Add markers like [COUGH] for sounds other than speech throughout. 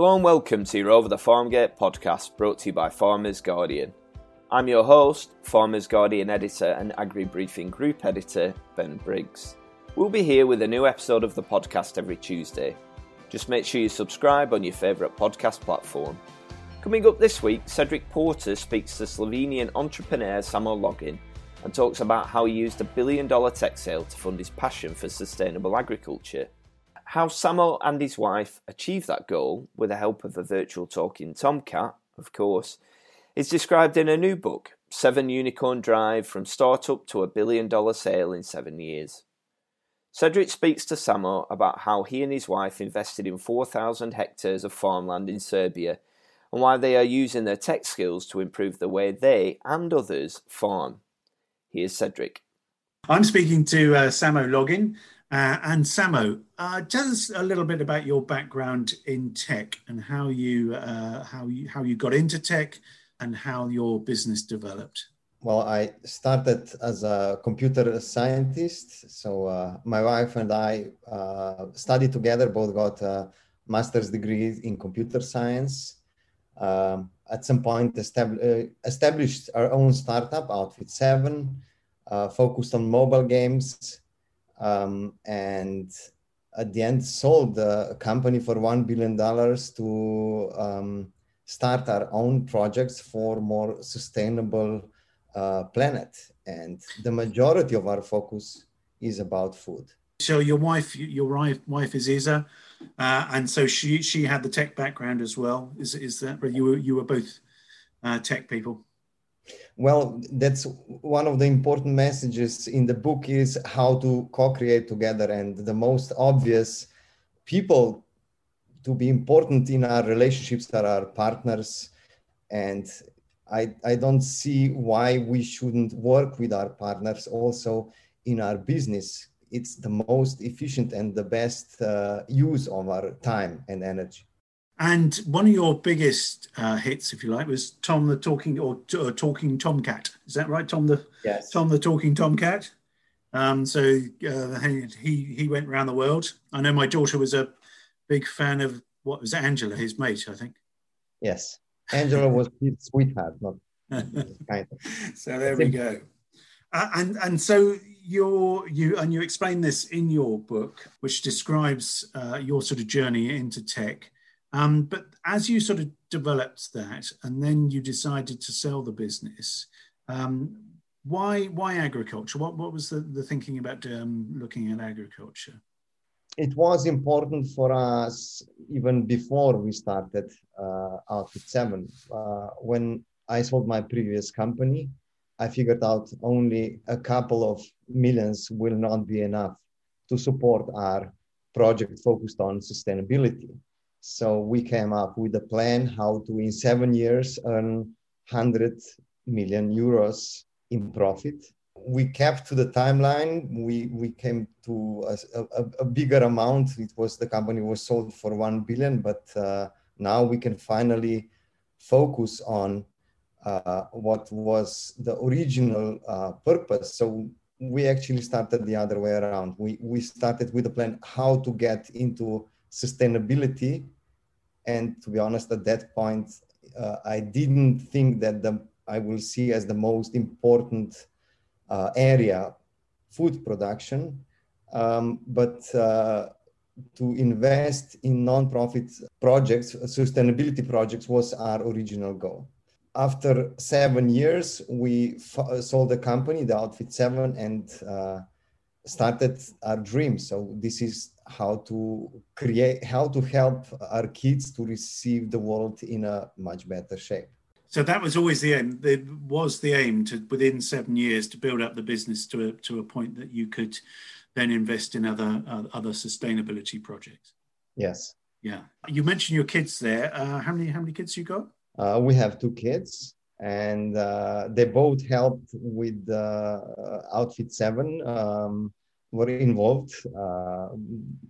Hello and welcome to your Over the Farmgate podcast brought to you by Farmers Guardian. I'm your host, Farmers Guardian editor and Agri Briefing Group editor, Ben Briggs. We'll be here with a new episode of the podcast every Tuesday. Just make sure you subscribe on your favourite podcast platform. Coming up this week, Cedric Porter speaks to Slovenian entrepreneur Samo Login and talks about how he used a billion dollar tech sale to fund his passion for sustainable agriculture. How Samo and his wife achieved that goal with the help of a virtual talking tomcat, of course, is described in a new book, Seven Unicorn Drive From Startup to a Billion Dollar Sale in Seven Years. Cedric speaks to Samo about how he and his wife invested in 4,000 hectares of farmland in Serbia and why they are using their tech skills to improve the way they and others farm. Here's Cedric. I'm speaking to uh, Samo Login. Uh, and Samo, uh, tell us a little bit about your background in tech and how you, uh, how you how you got into tech and how your business developed. Well, I started as a computer scientist. So uh, my wife and I uh, studied together. Both got a master's degree in computer science. Um, at some point, estab- uh, established our own startup, Outfit Seven, focused on mobile games um, and at the end sold the company for one billion dollars to um, start our own projects for more sustainable uh, planet. And the majority of our focus is about food. So your wife your wife wife is Iza uh, and so she she had the tech background as well. Is is that you were you were both uh, tech people well that's one of the important messages in the book is how to co-create together and the most obvious people to be important in our relationships are our partners and I, I don't see why we shouldn't work with our partners also in our business. It's the most efficient and the best uh, use of our time and energy and one of your biggest uh, hits, if you like, was Tom the Talking or uh, Talking Tomcat. Is that right, Tom the yes. Tom the Talking Tomcat? Um, so uh, he he went around the world. I know my daughter was a big fan of what was Angela, his mate, I think. Yes, Angela was [LAUGHS] his sweetheart, not kind of. [LAUGHS] So there we go. Uh, and and so your you and you explain this in your book, which describes uh, your sort of journey into tech. Um, but as you sort of developed that, and then you decided to sell the business, um, why why agriculture? What what was the, the thinking about um, looking at agriculture? It was important for us even before we started uh, Outfit Seven. Uh, when I sold my previous company, I figured out only a couple of millions will not be enough to support our project focused on sustainability. So we came up with a plan how to, in seven years, earn 100 million euros in profit. We kept to the timeline. We we came to a, a, a bigger amount. It was the company was sold for one billion, but uh, now we can finally focus on uh, what was the original uh, purpose. So we actually started the other way around. We we started with a plan how to get into sustainability. And to be honest, at that point, uh, I didn't think that the I will see as the most important uh, area food production, um, but uh, to invest in non-profit projects, sustainability projects was our original goal. After seven years, we f- sold the company, the Outfit Seven, and uh, started our dreams. So this is how to create, how to help our kids to receive the world in a much better shape. So that was always the aim. It was the aim to within seven years to build up the business to a, to a point that you could then invest in other uh, other sustainability projects. Yes. Yeah. You mentioned your kids there. Uh, how many how many kids you got? Uh, we have two kids, and uh, they both helped with uh, Outfit Seven. Um, were involved. Uh,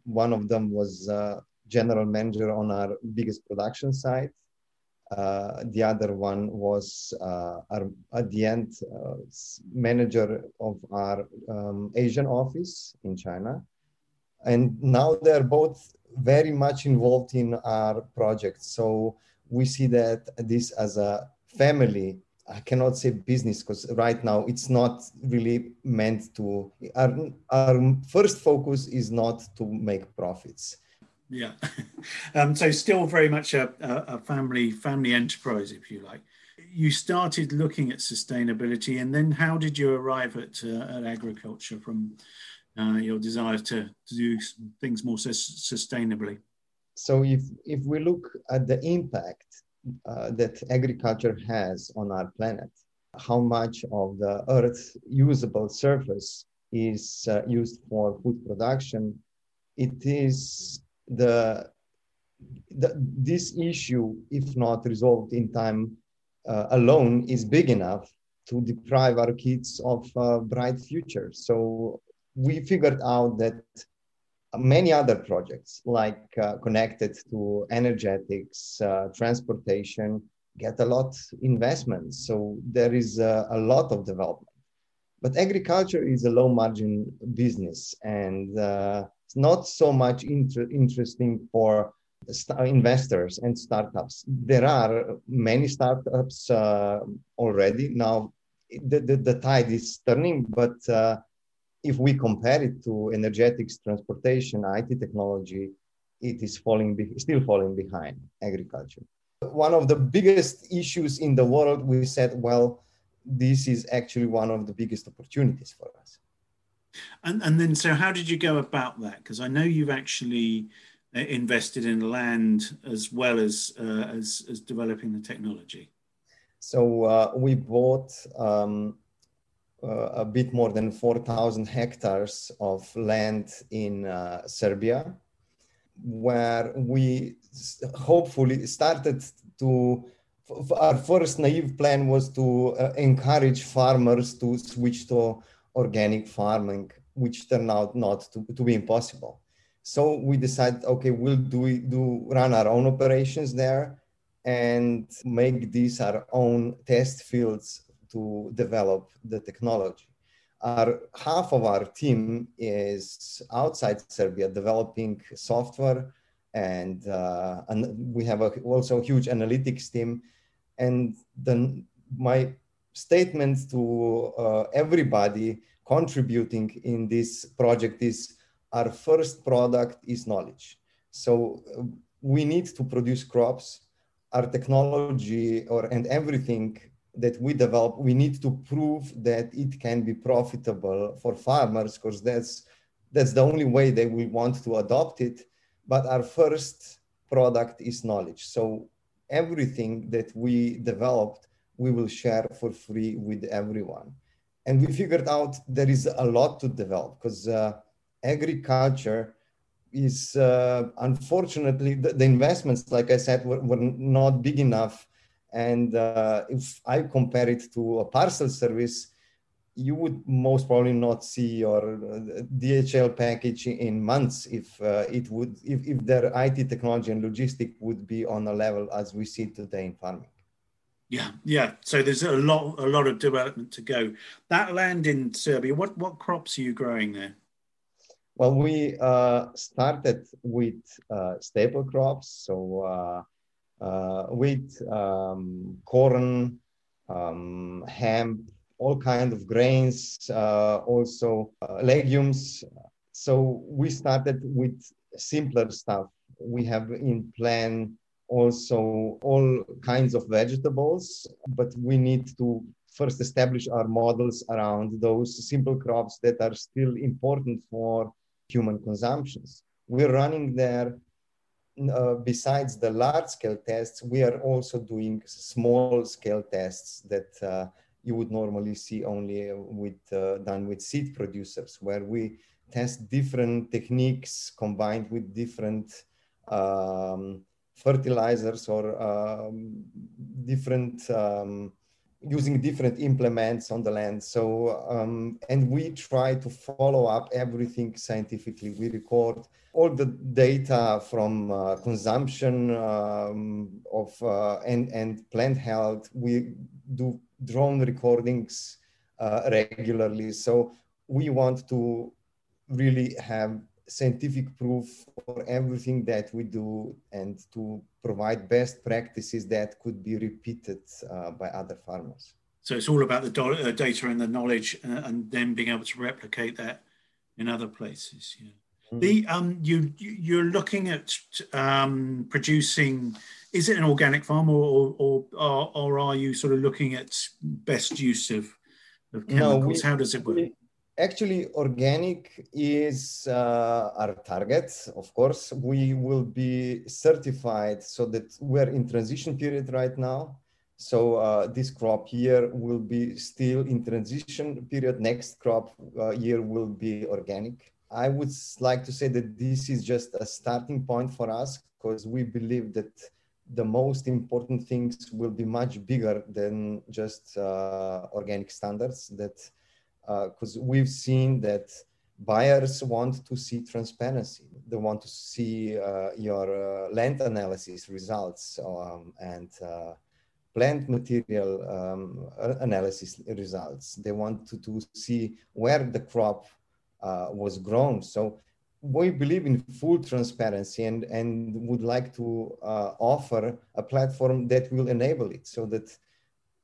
one of them was uh, general manager on our biggest production site. Uh, the other one was uh, our, at the end manager of our um, Asian office in China. And now they're both very much involved in our project. So we see that this as a family I cannot say business because right now it's not really meant to. Our, our first focus is not to make profits. Yeah, [LAUGHS] um, so still very much a, a, family family enterprise, if you like. You started looking at sustainability, and then how did you arrive at uh, at agriculture from uh, your desire to, to do things more sustainably? So if if we look at the impact uh, that agriculture has on our planet, how much of the Earth's usable surface is uh, used for food production, it is the, the this issue, if not resolved in time uh, alone, is big enough to deprive our kids of a bright future. So we figured out that many other projects like uh, connected to energetics, uh, transportation, get a lot investment. So there is a, a, lot of development. But agriculture is a low margin business and uh, it's not so much inter- interesting for st- investors and startups. There are many startups uh, already. Now the, the, the, tide is turning, but uh, if we compare it to energetics, transportation, IT technology, it is falling be- still falling behind agriculture. One of the biggest issues in the world, we said, well, this is actually one of the biggest opportunities for us. And, and then, so how did you go about that? Because I know you've actually uh, invested in land as well as uh, as, as developing the technology. So uh, we bought um, a bit more than 4,000 hectares of land in uh, Serbia, where we hopefully started to. Our first naive plan was to uh, encourage farmers to switch to organic farming, which turned out not to, to be impossible. So we decided, okay, we'll do, do run our own operations there and make these our own test fields to develop the technology. Our, half of our team is outside Serbia developing software, and, uh, and we have a, also a huge analytics team. And then my statement to uh, everybody contributing in this project is our first product is knowledge. So uh, we need to produce crops. Our technology or and everything that we develop, we need to prove that it can be profitable for farmers because that's that's the only way they will want to adopt it. But our first product is knowledge. So everything that we developed, we will share for free with everyone. And we figured out there is a lot to develop because uh, agriculture is uh, unfortunately the, the, investments, like I said, were, were not big enough and uh, if I compare it to a parcel service, you would most probably not see your uh, DHL package in months if uh, it would if, if their IT technology and logistic would be on a level as we see today in farming. Yeah, yeah. So there's a lot a lot of development to go. That land in Serbia, what what crops are you growing there? Well, we uh, started with uh, staple crops, so uh, wheat, um, corn, um, hemp, all kinds of grains, uh, also uh, legumes. So we started with simpler stuff. We have in plan also all kinds of vegetables, but we need to first establish our models around those simple crops that are still important for human consumptions. We're running there uh, besides the large scale tests, we are also doing small scale tests that uh, you would normally see only with uh, done with seed producers, where we test different techniques combined with different um, fertilizers or um, different um, using different implements on the land. So, um, and we try to follow up everything scientifically. We record all the data from uh, consumption um, of uh, and, and plant health. We do drone recordings uh, regularly. So we want to really have scientific proof for everything that we do and to provide best practices that could be repeated uh, by other farmers. So it's all about the uh, data and the knowledge, uh, and then being able to replicate that in other places. Yeah. Mm-hmm. The um, you you're looking at um, producing. Is it an organic farm, or or, or or are you sort of looking at best use of of chemicals? No, we, How does it work? We, actually organic is uh, our target of course. We will be certified so that we're in transition period right now. So uh, this crop year will be still in transition period. Next crop uh, year will be organic. I would like to say that this is just a starting point for us because we believe that the most important things will be much bigger than just uh, organic standards that because uh, we've seen that buyers want to see transparency. They want to see uh, your uh, land analysis results um, and uh, plant material um, analysis results. They want to, to see where the crop uh, was grown. So we believe in full transparency and, and would like to uh, offer a platform that will enable it so that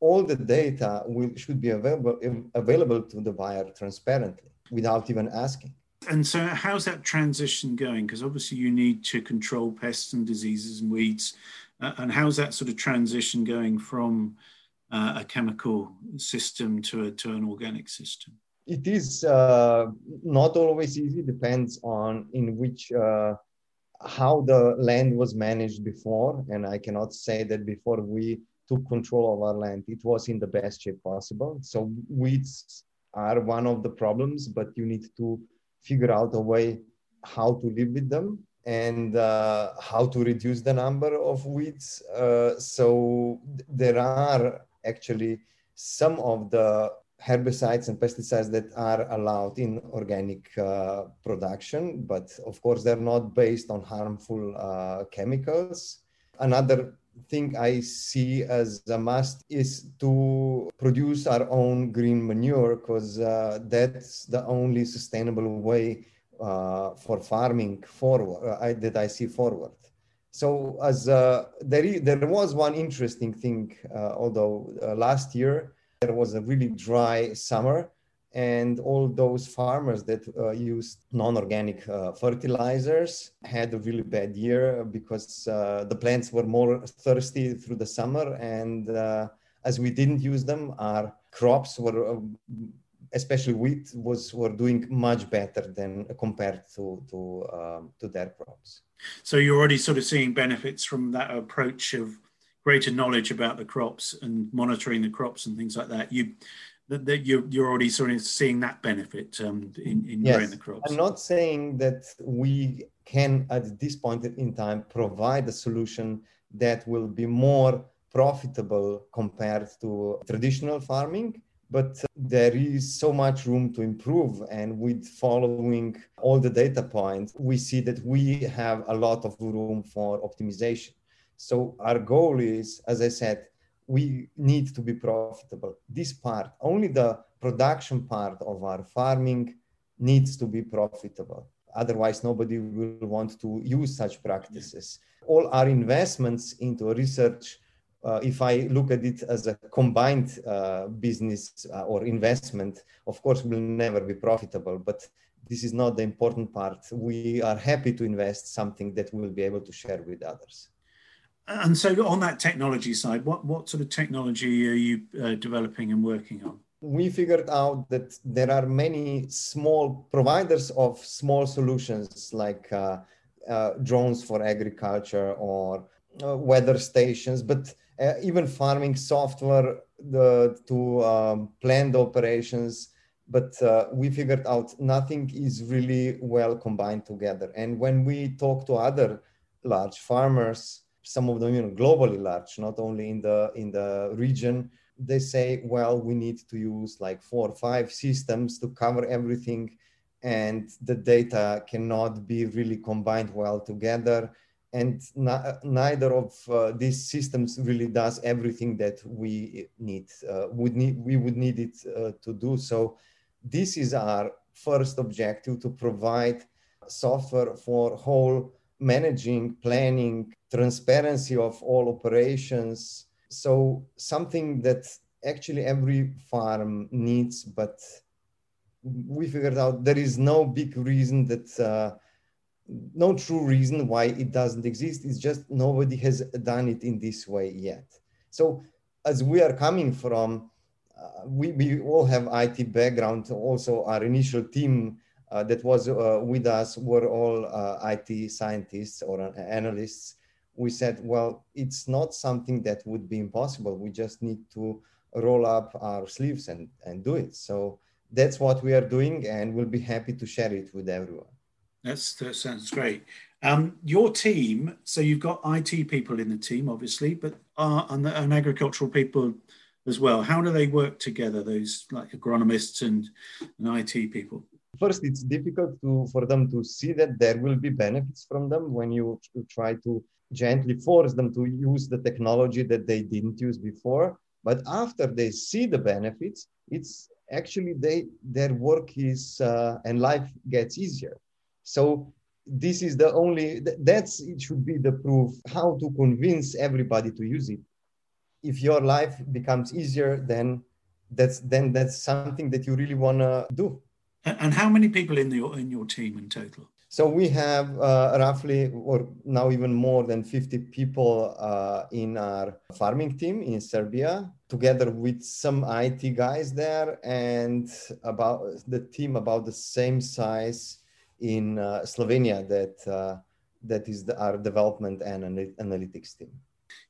all the data will, should be available, available to the buyer transparently without even asking. And so, how's that transition going? Because obviously, you need to control pests and diseases and weeds. Uh, and how's that sort of transition going from uh, a chemical system to, a, to an organic system? It is uh, not always easy. Depends on in which uh, how the land was managed before. And I cannot say that before we took control of our land, it was in the best shape possible. So weeds are one of the problems, but you need to figure out a way how to live with them and uh, how to reduce the number of weeds. Uh, so there are actually some of the herbicides and pesticides that are allowed in organic uh, production, but of course they're not based on harmful uh, chemicals. Another thing I see as a must is to produce our own green manure because uh, that's the only sustainable way uh, for farming forward uh, I, that I see forward. So as uh, there, there was one interesting thing, uh, although uh, last year there was a really dry summer and all those farmers that uh, used non-organic uh, fertilizers had a really bad year because uh, the plants were more thirsty through the summer. And uh, as we didn't use them our crops were uh, especially wheat was were doing much better than compared to to um, to their crops. So you're already sort of seeing benefits from that approach of greater knowledge about the crops and monitoring the crops and things like that. You that, that you're, you're already sort of seeing that benefit um, in, in yes. growing the crops. I'm not saying that we can, at this point in time, provide a solution that will be more profitable compared to traditional farming but there is so much room to improve and with following all the data points we see that we have a lot of room for optimization so our goal is as i said we need to be profitable. This part, only the production part of our farming needs to be profitable. Otherwise, nobody will want to use such practices. All our investments into research, uh, if I look at it as a combined uh, business uh, or investment, of course, will never be profitable. But this is not the important part. We are happy to invest something that we will be able to share with others. And so, on that technology side, what, what sort of technology are you uh, developing and working on? We figured out that there are many small providers of small solutions like uh, uh, drones for agriculture or uh, weather stations, but uh, even farming software the, to um, planned operations. But uh, we figured out nothing is really well combined together. And when we talk to other large farmers, some of them you know globally large not only in the in the region. They say well we need to use like four or five systems to cover everything and the data cannot be really combined well together. And neither of uh, these systems really does everything that we need uh, would need we would need it uh, to do. So this is our first objective to provide software for whole managing, planning, transparency of all operations. So something that actually every farm needs, but we figured out there is no big reason that uh, no true reason why it doesn't exist. It's just nobody has done it in this way yet. So as we are coming from, uh, we, we all have IT background. Also, our initial team uh, that was uh, with us were all uh, IT scientists or analysts. We said, well, it's not something that would be impossible. We just need to roll up our sleeves and, and do it. So that's what we are doing, and we'll be happy to share it with everyone. That's, that sounds great. Um, your team, so you've got IT people in the team, obviously, but uh, and, and agricultural people as well. How do they work together? Those like agronomists and, and IT people. First, it's difficult to for them to see that there will be benefits from them when you try to gently force them to use the technology that they didn't use before. But after they see the benefits, it's actually they their work is uh, and life gets easier. So this is the only that's it should be the proof how to convince everybody to use it. If your life becomes easier then that's then that's something that you really want to do and how many people in your in your team in total so we have uh, roughly, or now even more than 50 people uh, in our farming team in Serbia, together with some IT guys there, and about the team about the same size in uh, Slovenia that uh, that is the, our development and analytics team.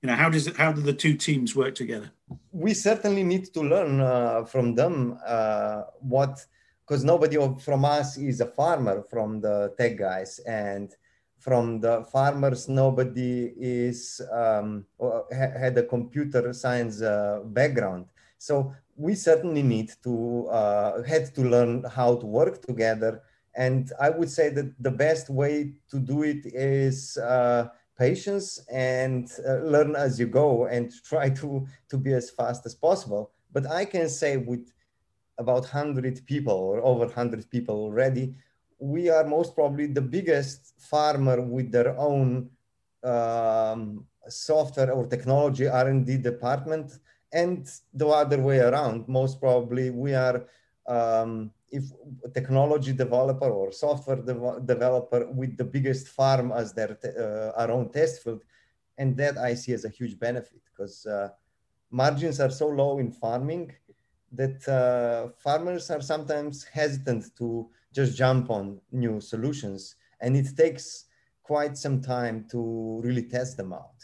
You know, how does it? How do the two teams work together? We certainly need to learn uh, from them uh, what because nobody from us is a farmer from the tech guys and from the farmers nobody is um, had a computer science uh, background. So we certainly need to uh, had to learn how to work together. And i would say that the best way to do it is uh, patience and uh, learn as you go and [LAUGHS] try to to be as fast as possible. But i can say with about 100 people or over 100 people already. We are most probably the biggest farmer with their own um, software or technology R&D department and the other way around. Most probably we are um, if technology developer or software de- developer with the biggest farm as their uh, our own test field. And that I see as a huge benefit because uh, margins are so low in farming that uh, farmers are sometimes hesitant to just jump on new solutions and it takes quite some time to really test them out.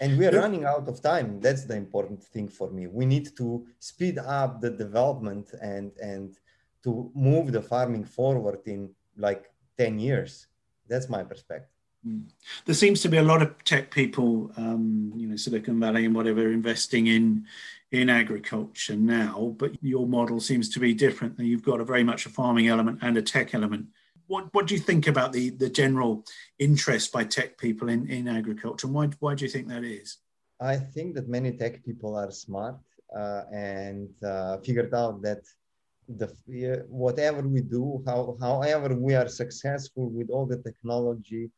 And we are running out of time. That's the important thing for me. We need to speed up the development and and to move the farming forward in like 10 years. That's my perspective. Hmm. there seems to be a lot of tech people um, you know silicon valley and whatever investing in in agriculture now, but your model seems to be different. You've got a very much a farming element and a tech element. What, what do you think about the, the general interest by tech people in, in agriculture? And why, why do you think that is? I think that many tech people are smart uh, and uh, figured out that the whatever we do, how, however we are successful with all the technology,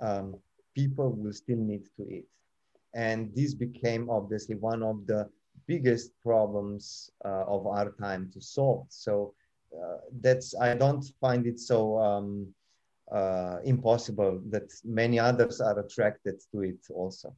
um, people will still need to eat. And this became obviously one of the biggest problems uh, of our time to solve. So uh, that's I don't find it so um, uh, impossible that many others are attracted to it also.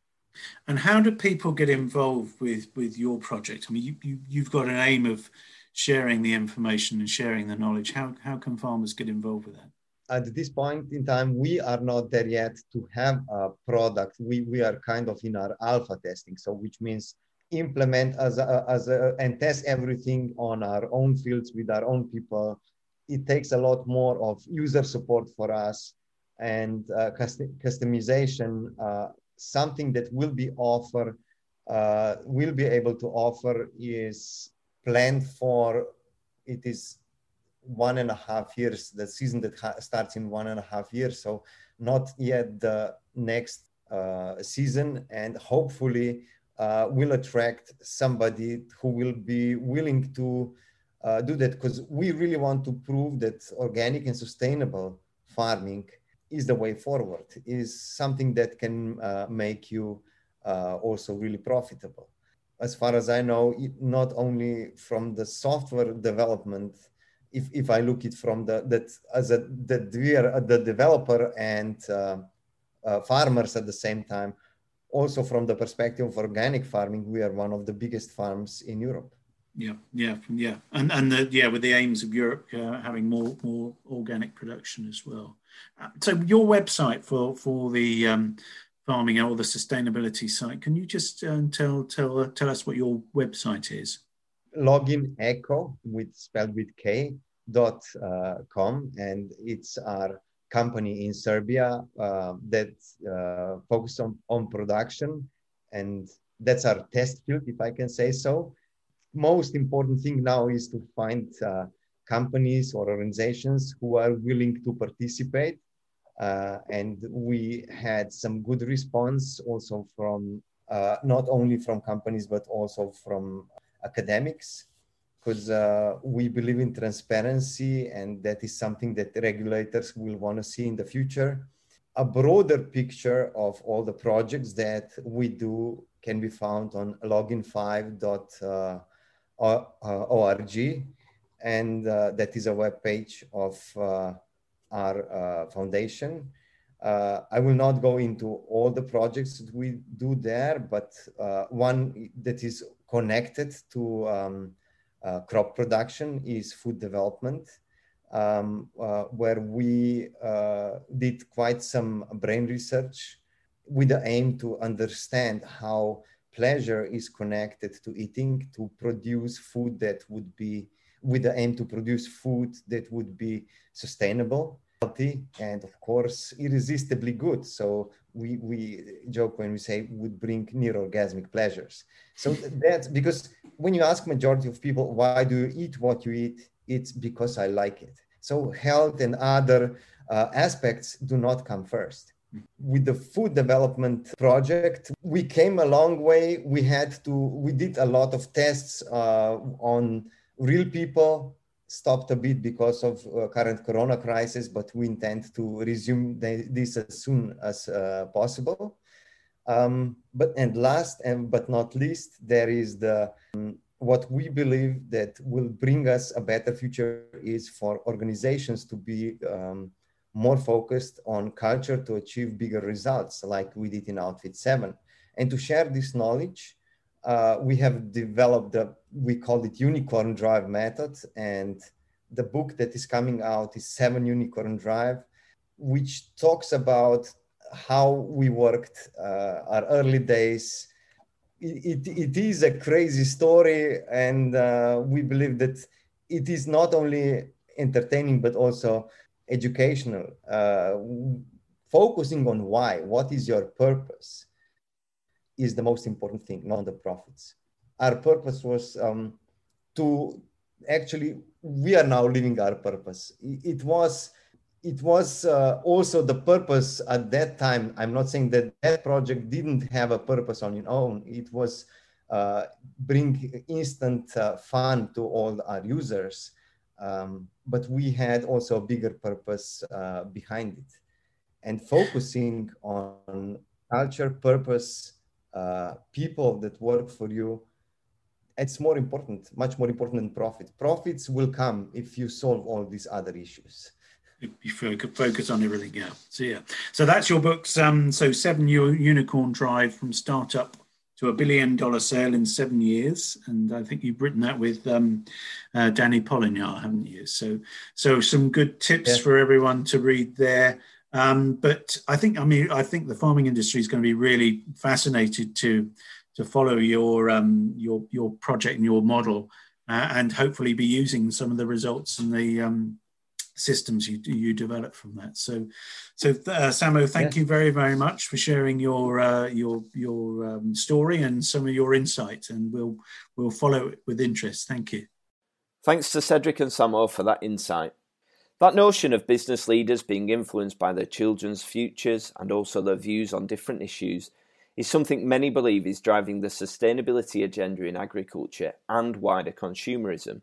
And how do people get involved with with your project? I mean, you, you you've got an aim of sharing the information and sharing the knowledge. How how can farmers get involved with that? At this point in time, we are not there yet to have a product. We we are kind of in our alpha testing, so which means implement as a, as a, and test everything on our own fields with our own people. It takes a lot more of user support for us and uh, customization. Uh, something that will be offered, uh, will be able to offer is planned for. It is one and a half years. The season that ha- starts in one and a half years. So not yet the next uh, season, and hopefully uh, will attract somebody who will be willing to uh, do that because we really want to prove that organic and sustainable farming is the way forward, is something that can uh, make you uh, also really profitable. As far as I know, not only from the software development, if, if I look it from the that as a that we are the developer and uh, uh, farmers at the same time, also from the perspective of organic farming, we are one of the biggest farms in Europe. Yeah, yeah, yeah, and and the, yeah, with the aims of Europe uh, having more more organic production as well. Uh, so your website for for the um, farming or the sustainability site, can you just uh, tell tell uh, tell us what your website is? Login Eko with spelled with K dot uh, com, and it's our company in Serbia uh, that uh, focus on, on production. And that's our test field, if I can say so. Most important thing now is to find uh, companies or organizations who are willing to participate. Uh, and we had some good response also from uh, not only from companies, but also from academics because uh, we believe in transparency and that is something that regulators will want to see in the future. A broader picture of all the projects that we do can be found on login5.org uh, and uh, that is a web page of uh, our uh, foundation. Uh, I will not go into all the projects that we do there, but one that is connected to um, uh, crop production is food development, um, uh, where we uh, did quite some brain research with the aim to understand how pleasure is connected to eating to produce food that would be with the aim to produce food that would be sustainable healthy and of course irresistibly good. So we we joke when we say would bring near orgasmic pleasures. So that's because when you ask majority of people why do you eat what you eat? It's because i like it. So health and other uh, aspects do not come first. With the food development project we came a long way. We had to we did a lot of tests uh, on real people stopped a bit because of uh, current corona crisis, but we intend to resume this as soon as uh, possible. Um, but and last and but not least, there is the um, what we believe that will bring us a better future is for organizations to be um, more focused on culture to achieve bigger results, like we did in Outfit Seven, and to share this knowledge uh, we have developed the we call it unicorn drive method and the book that is coming out is seven unicorn drive which talks about how we worked uh, our early days. It, it, it is a crazy story and uh, we believe that it is not only entertaining but also educational. Uh, focusing on why what is your purpose is the most important thing, not the profits. Our purpose was um, to actually, we are now living our purpose. It, was it was uh, also the purpose at that time. I'm not saying that that project didn't have a purpose on its own. It was uh, bring instant uh, fun to all our users. Um, but we had also a bigger purpose uh, behind it and focusing on culture, purpose, uh, people that work for you it's more important much more important than profit. Profits will come if you solve all these other issues. If you focus on everything else. So yeah. So that's your books. Um so seven unicorn drive from startup to a billion dollar sale in seven years. And i think you've written that with um, uh, danny Polinar, haven't you? So so some good tips yeah. for everyone to read there um, but I think, I mean, I think the farming industry is going to be really fascinated to to follow your um, your your project and your model, uh, and hopefully be using some of the results and the um, systems you you develop from that. So, so uh, Samo, thank you very very much for sharing your uh, your your um, story and some of your insight, and we'll we'll follow it with interest. Thank you. Thanks to Cedric and Samo for that insight. That notion of business leaders being influenced by their children's futures and also their views on different issues is something many believe is driving the sustainability agenda in agriculture and wider consumerism,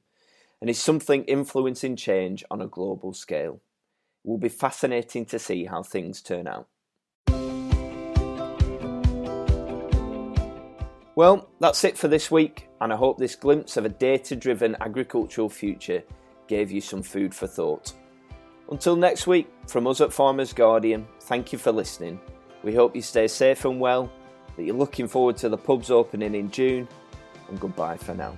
and is something influencing change on a global scale. It will be fascinating to see how things turn out. Well, that's it for this week, and I hope this glimpse of a data driven agricultural future gave you some food for thought. Until next week, from us at Farmers Guardian, thank you for listening. We hope you stay safe and well, that you're looking forward to the pubs opening in June, and goodbye for now.